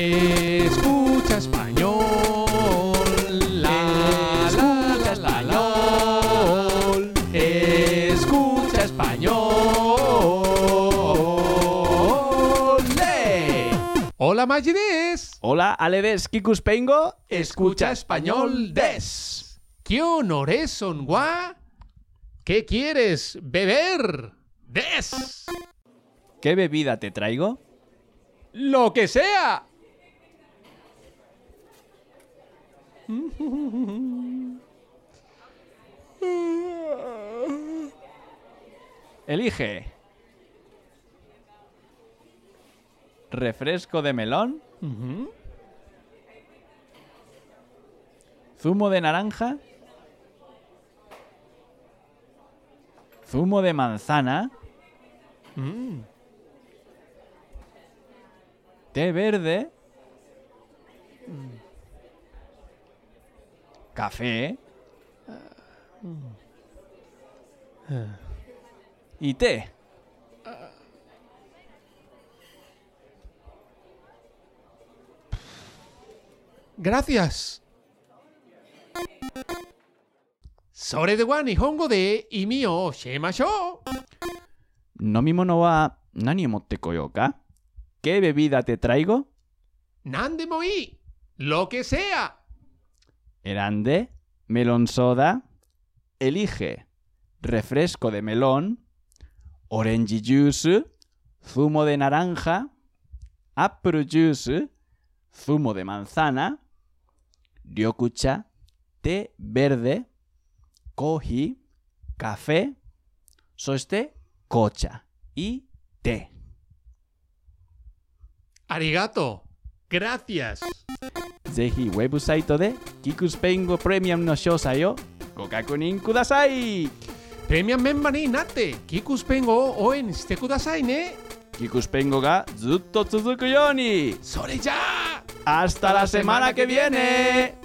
Escucha español. La, Escucha la, la, la. Escucha español. Hola Magides. Hola, Aledes Kikuspengo. Escucha español des. ¿Qué honores son gua? ¿Qué quieres beber? Des. ¿Qué bebida te traigo? Lo que sea. Elige. Refresco de melón. Zumo de naranja. Zumo de manzana. Mm. Té verde. café ¿eh? y té. Gracias. Sore de wa nihongo de imi o shemashou. Nomimono wa nani o motte koyou ka? ¿Qué bebida te traigo? Nandemo ii. Lo que sea. Grande, melón soda, elige refresco de melón, orange juice, zumo de naranja, apple juice, zumo de manzana, ryokucha, té verde, koji, café, soste cocha y té. Arigato, gracias. De ェブサイトでキクスペイン語プレミアムの詳細をご確認ください。プレミアムメンバーになって、キクスペイン語を応援してくださいね。キクスペイン語がずっと続くように。それじゃあ Hasta la semana que viene.